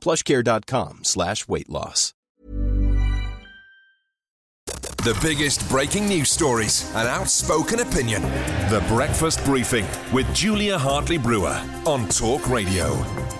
Plushcare.com slash weight loss. The biggest breaking news stories and outspoken opinion. The Breakfast Briefing with Julia Hartley Brewer on Talk Radio.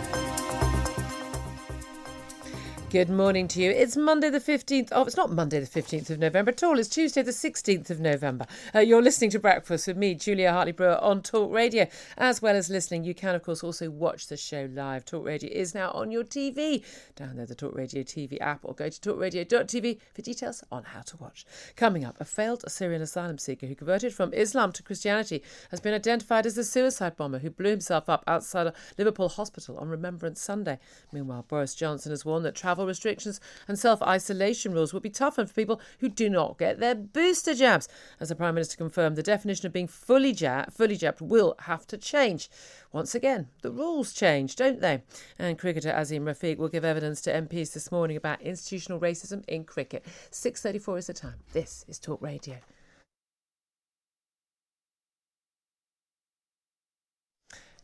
Good morning to you. It's Monday the 15th. Oh, it's not Monday the 15th of November at all. It's Tuesday the 16th of November. Uh, you're listening to Breakfast with me, Julia Hartley Brewer, on Talk Radio. As well as listening, you can, of course, also watch the show live. Talk Radio is now on your TV. Download the Talk Radio TV app or go to talkradio.tv for details on how to watch. Coming up, a failed Syrian asylum seeker who converted from Islam to Christianity has been identified as the suicide bomber who blew himself up outside a Liverpool hospital on Remembrance Sunday. Meanwhile, Boris Johnson has warned that travel travel restrictions and self isolation rules will be toughened for people who do not get their booster jabs. As the Prime Minister confirmed, the definition of being fully, jab- fully jabbed will have to change. Once again, the rules change, don't they? And cricketer Azeem Rafiq will give evidence to MPs this morning about institutional racism in cricket. 6.34 is the time. This is Talk Radio.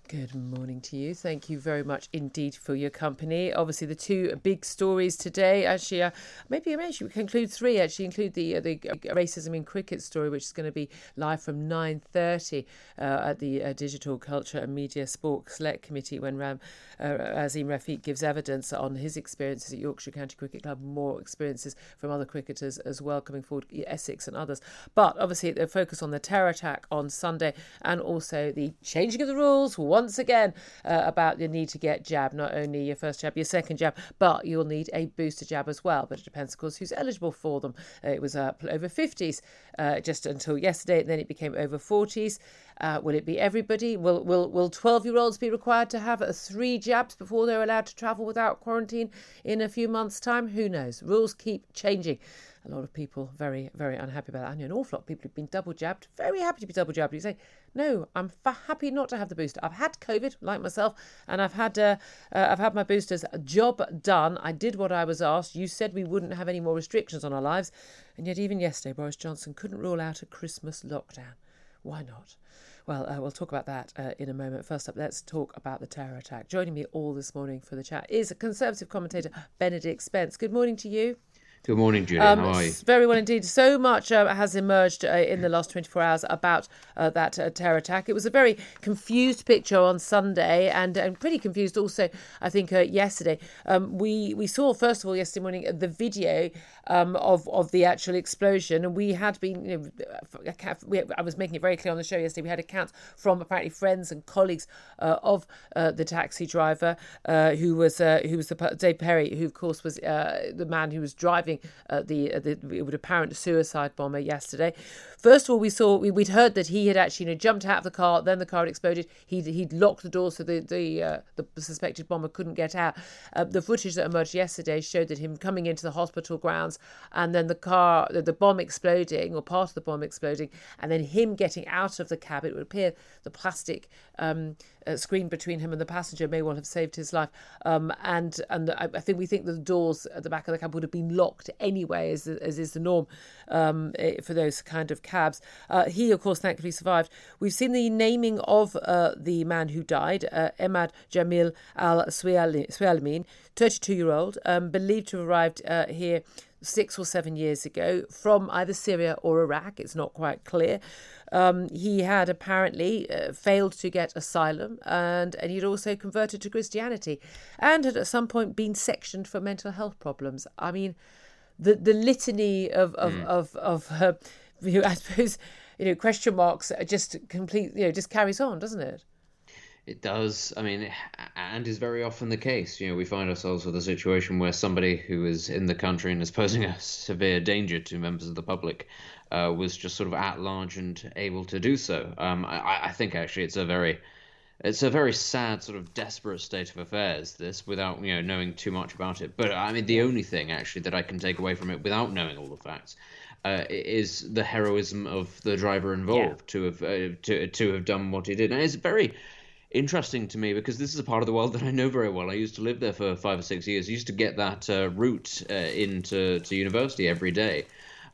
Good morning to you. Thank you very much indeed for your company. Obviously, the two big stories today, actually, uh, maybe maybe we conclude three. Actually, include the uh, the racism in cricket story, which is going to be live from nine thirty uh, at the uh, Digital Culture and Media Sport Select Committee when Ram uh, Azeem Rafiq gives evidence on his experiences at Yorkshire County Cricket Club, more experiences from other cricketers as well coming forward, Essex and others. But obviously, the focus on the terror attack on Sunday and also the changing of the rules once again uh, about the need to get jab, not only your first jab, your second jab, but you'll need a booster jab as well. But it depends, of course, who's eligible for them. Uh, it was uh, over 50s uh, just until yesterday, and then it became over 40s. Uh, will it be everybody? Will will will 12 year olds be required to have three jabs before they're allowed to travel without quarantine in a few months' time? Who knows? Rules keep changing a lot of people very, very unhappy about that. I know an awful lot of people who've been double jabbed, very happy to be double jabbed. You say, no, I'm happy not to have the booster. I've had COVID, like myself, and I've had uh, uh, I've had my boosters. Job done. I did what I was asked. You said we wouldn't have any more restrictions on our lives, and yet even yesterday, Boris Johnson couldn't rule out a Christmas lockdown. Why not? Well, uh, we'll talk about that uh, in a moment. First up, let's talk about the terror attack. Joining me all this morning for the chat is a Conservative commentator, Benedict Spence. Good morning to you. Good morning, Julia. Um, How are you? Very well indeed. So much uh, has emerged uh, in the last 24 hours about uh, that uh, terror attack. It was a very confused picture on Sunday and, and pretty confused also, I think, uh, yesterday. Um, we, we saw, first of all, yesterday morning, uh, the video um, of, of the actual explosion. And we had been, you know, I was making it very clear on the show yesterday, we had accounts from apparently friends and colleagues of the taxi driver who was who was the Dave Perry, who, of course, was the man who was driving uh, the, uh, the, the apparent suicide bomber yesterday. First of all, we saw we, would heard that he had actually you know, jumped out of the car. Then the car had exploded. He'd, he'd locked the door so the the, uh, the suspected bomber couldn't get out. Uh, the footage that emerged yesterday showed that him coming into the hospital grounds and then the car, the, the bomb exploding or part of the bomb exploding, and then him getting out of the cab. It would appear the plastic um, uh, screen between him and the passenger may well have saved his life. Um, and and I, I, think we think the doors at the back of the cab would have been locked anyway, as, as is the norm um, eh, for those kind of cabs. Uh, he, of course, thankfully survived. We've seen the naming of uh, the man who died, uh, Emad Jamil Al Swealmeen, 32 year old, um, believed to have arrived uh, here six or seven years ago from either Syria or Iraq. It's not quite clear. Um, he had apparently uh, failed to get asylum and, and he'd also converted to Christianity and had at some point been sectioned for mental health problems. I mean, the, the litany of, of, mm. of, of, uh, I suppose, you know, question marks just complete, you know, just carries on, doesn't it? It does. I mean, and is very often the case. You know, we find ourselves with a situation where somebody who is in the country and is posing a severe danger to members of the public uh, was just sort of at large and able to do so. Um, I, I think actually it's a very it's a very sad sort of desperate state of affairs this without you know knowing too much about it but i mean the only thing actually that i can take away from it without knowing all the facts uh, is the heroism of the driver involved yeah. to have uh, to to have done what he did and it's very interesting to me because this is a part of the world that I know very well. I used to live there for five or six years. I used to get that uh, route uh, into to university every day.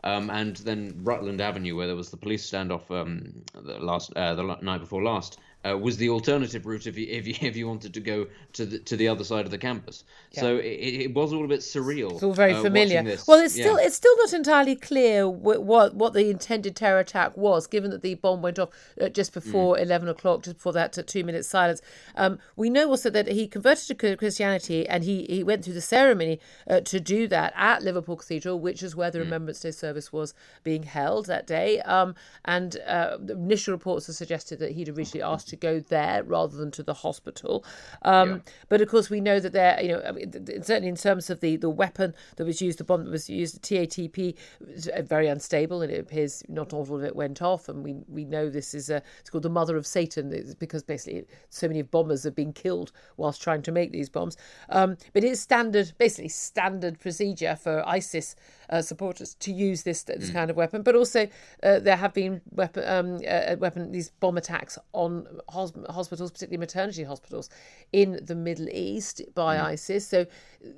Um, and then Rutland Avenue, where there was the police standoff um, the last uh, the night before last, uh, was the alternative route if you, if you if you wanted to go to the to the other side of the campus. Yeah. So it, it, was all a bit surreal. It's all very uh, familiar. Well, it's still yeah. it's still not entirely clear what, what, what the intended terror attack was, given that the bomb went off uh, just before mm. eleven o'clock, just before that two minutes silence. Um, we know also that he converted to Christianity and he he went through the ceremony uh, to do that at Liverpool Cathedral, which is where the mm. Remembrance Day service was being held that day. Um, and uh, the initial reports have suggested that he'd originally asked to go there rather than to the hospital. Um, yeah. But of course, we know that there, you know, I mean, certainly in terms of the, the weapon that was used, the bomb that was used, the TATP, uh, very unstable, and it appears not all of it went off. And we we know this is a it's called the mother of Satan it's because basically so many bombers have been killed whilst trying to make these bombs. Um, but it's standard, basically standard procedure for ISIS uh, supporters to use this this mm. kind of weapon. But also, uh, there have been weapon um, uh, weapon these bomb attacks on hospitals, particularly maternity hospitals, in the Middle East by mm. ISIS. So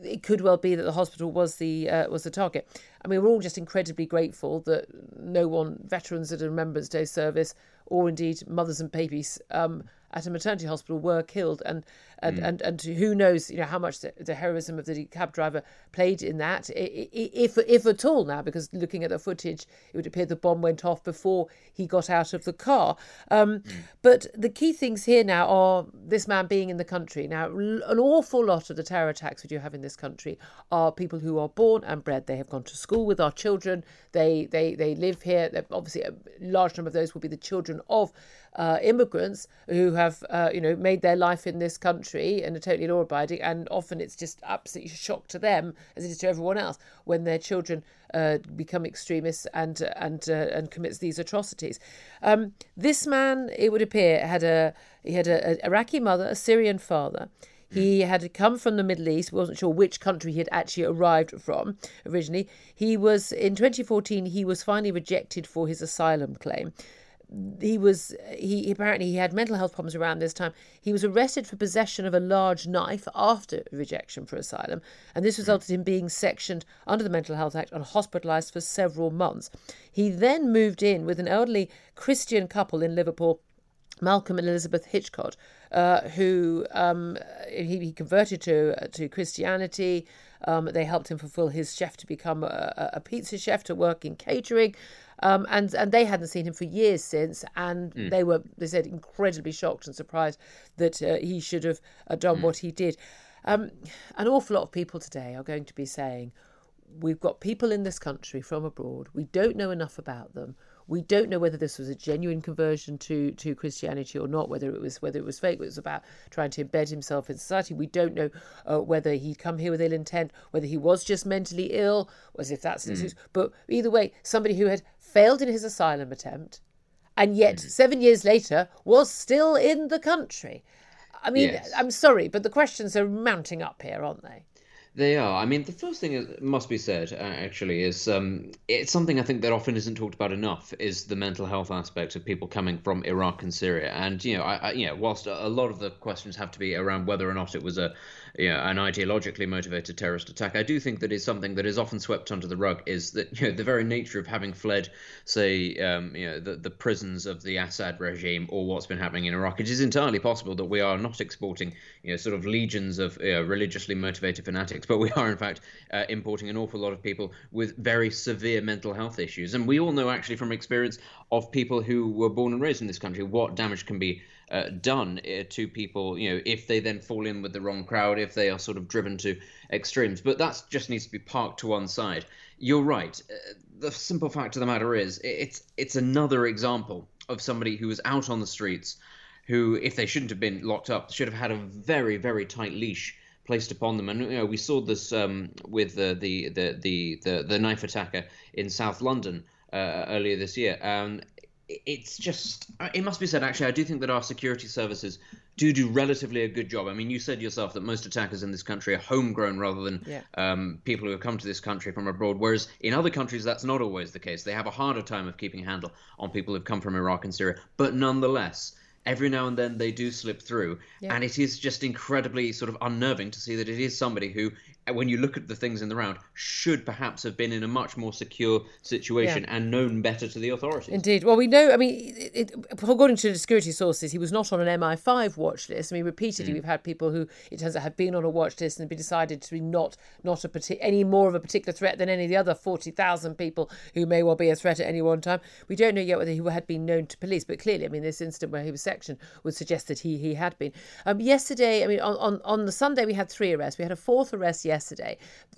it could well be that the hospital was the uh, was the target. I mean, we're all just incredibly grateful that no one, veterans at a Remembrance Day service, or indeed mothers and babies, um, at a maternity hospital were killed, and and, mm. and, and who knows, you know, how much the, the, heroism of the cab driver played in that, if if at all now, because looking at the footage, it would appear the bomb went off before he got out of the car. Um, mm. But the key things here now are this man being in the country. Now, an awful lot of the terror attacks we do have in this country are people who are born and bred. They have gone to school with our children. They they they live here. They're obviously, a large number of those will be the children of uh, immigrants who have uh, you know made their life in this country and are totally law abiding, and often it's just absolutely shock to them as it is to everyone else when their children uh, become extremists and and uh, and commits these atrocities. Um, this man, it would appear, had a he had an Iraqi mother, a Syrian father. He had come from the Middle East, wasn't sure which country he had actually arrived from originally. He was, in 2014, he was finally rejected for his asylum claim he was he apparently he had mental health problems around this time. He was arrested for possession of a large knife after rejection for asylum, and this resulted in being sectioned under the Mental Health Act and hospitalised for several months. He then moved in with an elderly Christian couple in Liverpool. Malcolm and Elizabeth Hitchcott, uh, who um, he, he, converted to uh, to Christianity. Um, they helped him fulfill his chef to become a, a, pizza chef to work in catering. Um, and and they hadn't seen him for years since, and mm. they were they said incredibly shocked and surprised that uh, he should have uh, done mm. what he did. Um, an awful lot of people today are going to be saying, "We've got people in this country from abroad. We don't know enough about them. We don't know whether this was a genuine conversion to, to Christianity or not, whether it was whether it was fake, it was about trying to embed himself in society. We don't know uh, whether he'd come here with ill intent, whether he was just mentally ill, as if that's mm. But either way, somebody who had failed in his asylum attempt and yet mm. seven years later was still in the country. I mean, yes. I'm sorry, but the questions are mounting up here, aren't they? They are. I mean, the first thing that must be said, uh, actually, is um, it's something I think that often isn't talked about enough is the mental health aspect of people coming from Iraq and Syria. And you know, I, I you know, whilst a lot of the questions have to be around whether or not it was a you know, an ideologically motivated terrorist attack, I do think that is something that is often swept under the rug. Is that you know the very nature of having fled, say, um, you know, the the prisons of the Assad regime or what's been happening in Iraq. It is entirely possible that we are not exporting, you know, sort of legions of you know, religiously motivated fanatics but we are in fact uh, importing an awful lot of people with very severe mental health issues. And we all know actually from experience of people who were born and raised in this country what damage can be uh, done uh, to people, you know, if they then fall in with the wrong crowd, if they are sort of driven to extremes. But that just needs to be parked to one side. You're right. Uh, the simple fact of the matter is, it's it's another example of somebody who was out on the streets, who, if they shouldn't have been locked up, should have had a very very tight leash placed upon them. And you know, we saw this um, with the, the, the the the knife attacker in South London uh, earlier this year. Um, it's just uh, it must be said actually i do think that our security services do do relatively a good job i mean you said yourself that most attackers in this country are homegrown rather than yeah. um, people who have come to this country from abroad whereas in other countries that's not always the case they have a harder time of keeping a handle on people who've come from iraq and syria but nonetheless every now and then they do slip through yeah. and it is just incredibly sort of unnerving to see that it is somebody who when you look at the things in the round, should perhaps have been in a much more secure situation yeah. and known better to the authorities. Indeed. Well, we know, I mean, it, it, according to the security sources, he was not on an MI5 watch list. I mean, repeatedly, mm. we've had people who, it turns out, have been on a watch list and been decided to be not, not a partic- any more of a particular threat than any of the other 40,000 people who may well be a threat at any one time. We don't know yet whether he had been known to police, but clearly, I mean, this incident where he was sectioned would suggest that he, he had been. Um, yesterday, I mean, on, on, on the Sunday, we had three arrests. We had a fourth arrest yesterday.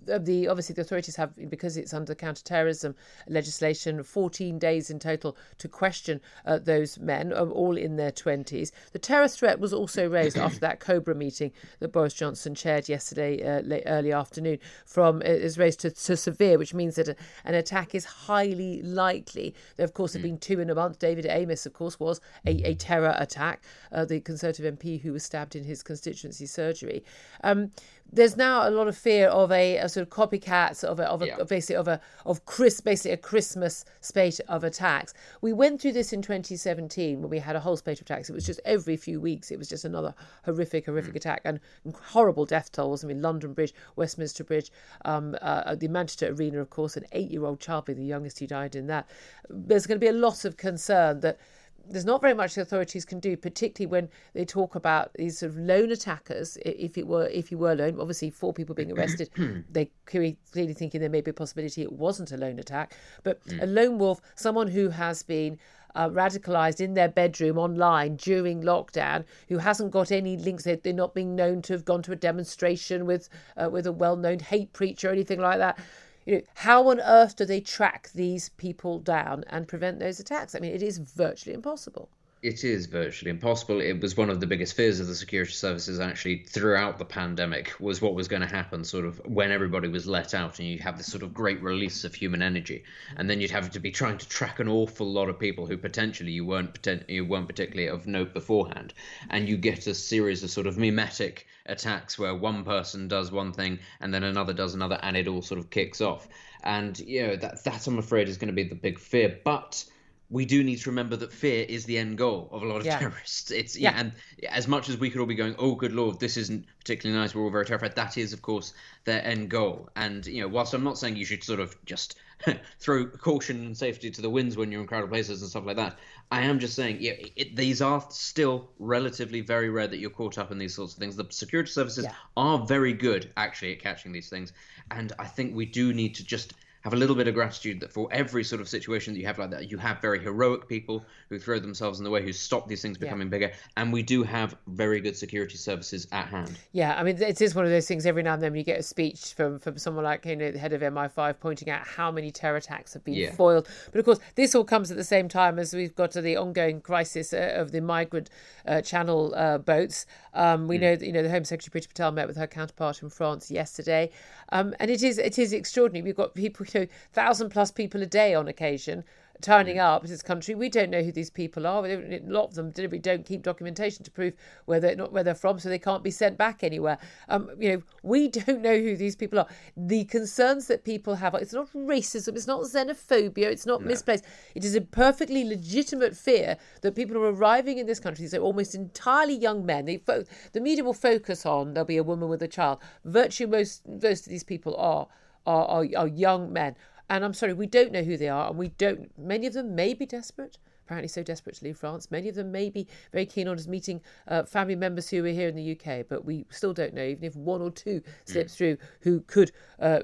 The obviously the authorities have because it's under counter-terrorism legislation, 14 days in total to question uh, those men, um, all in their 20s. The terror threat was also raised after that Cobra meeting that Boris Johnson chaired yesterday uh, late, early afternoon. From uh, is raised to, to severe, which means that a, an attack is highly likely. There, of course, have been two in a month. David Amess, of course, was a, a terror attack. Uh, the Conservative MP who was stabbed in his constituency surgery. Um, there's now a lot of fear of a, a sort of copycat of a, of a yeah. basically of a of Chris basically a Christmas spate of attacks. We went through this in 2017 when we had a whole spate of attacks. It was just every few weeks. It was just another horrific horrific mm. attack and horrible death tolls. I mean, London Bridge, Westminster Bridge, um, uh, the Manchester Arena, of course, an eight-year-old child being the youngest who died in that. There's going to be a lot of concern that there's not very much the authorities can do, particularly when they talk about these sort of lone attackers. If it were, if you were lone, obviously four people being arrested, they clearly thinking there may be a possibility it wasn't a lone attack, but mm. a lone wolf, someone who has been uh, radicalized in their bedroom online during lockdown, who hasn't got any links. They're, they're not being known to have gone to a demonstration with uh, with a well-known hate preacher or anything like that you know, how on earth do they track these people down and prevent those attacks? I mean, it is virtually impossible. It is virtually impossible. It was one of the biggest fears of the security services actually throughout the pandemic was what was going to happen sort of when everybody was let out and you have this sort of great release of human energy. And then you'd have to be trying to track an awful lot of people who potentially you weren't you weren't particularly of note beforehand. And you get a series of sort of mimetic attacks where one person does one thing and then another does another and it all sort of kicks off. And you know that that I'm afraid is going to be the big fear. But we do need to remember that fear is the end goal of a lot of yeah. terrorists. It's yeah. yeah. and as much as we could all be going, oh, good lord, this isn't particularly nice. We're all very terrified. That is, of course, their end goal. And you know, whilst I'm not saying you should sort of just throw caution and safety to the winds when you're in crowded places and stuff like that, I am just saying, yeah, it, these are still relatively very rare that you're caught up in these sorts of things. The security services yeah. are very good actually at catching these things, and I think we do need to just have a little bit of gratitude that for every sort of situation that you have like that, you have very heroic people who throw themselves in the way, who stop these things becoming yeah. bigger, and we do have very good security services at hand. Yeah, I mean, it is one of those things. Every now and then, you get a speech from from someone like you know the head of MI5 pointing out how many terror attacks have been yeah. foiled, but of course, this all comes at the same time as we've got the ongoing crisis uh, of the migrant uh, channel uh, boats. Um, we mm. know that you know the Home Secretary Priti Patel met with her counterpart in France yesterday, um, and it is it is extraordinary. We've got people know, thousand plus people a day on occasion turning up to this country. We don't know who these people are. A lot of them deliberately don't keep documentation to prove where they're not where they're from, so they can't be sent back anywhere. Um, you know, we don't know who these people are. The concerns that people have, it's not racism, it's not xenophobia, it's not no. misplaced. It is a perfectly legitimate fear that people are arriving in this country, These so are almost entirely young men. They fo- the media will focus on there'll be a woman with a child. Virtually most most of these people are are, are, are young men. And I'm sorry, we don't know who they are, and we don't. Many of them may be desperate. Apparently so desperate to leave France. Many of them may be very keen on us meeting uh, family members who are here in the UK, but we still don't know, even if one or two slips mm. through who could uh,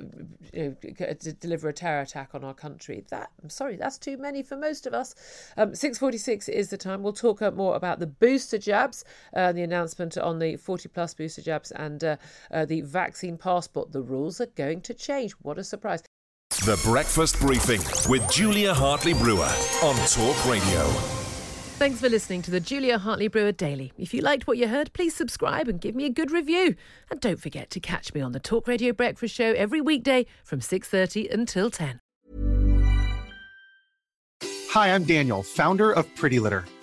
you know, deliver a terror attack on our country. That I'm sorry, that's too many for most of us. Um, 6:46 is the time. We'll talk uh, more about the booster jabs, uh, the announcement on the 40 plus booster jabs, and uh, uh, the vaccine passport. The rules are going to change. What a surprise! The Breakfast Briefing with Julia Hartley Brewer on Talk Radio. Thanks for listening to the Julia Hartley Brewer Daily. If you liked what you heard, please subscribe and give me a good review. And don't forget to catch me on the Talk Radio Breakfast Show every weekday from 6:30 until 10. Hi, I'm Daniel, founder of Pretty Litter.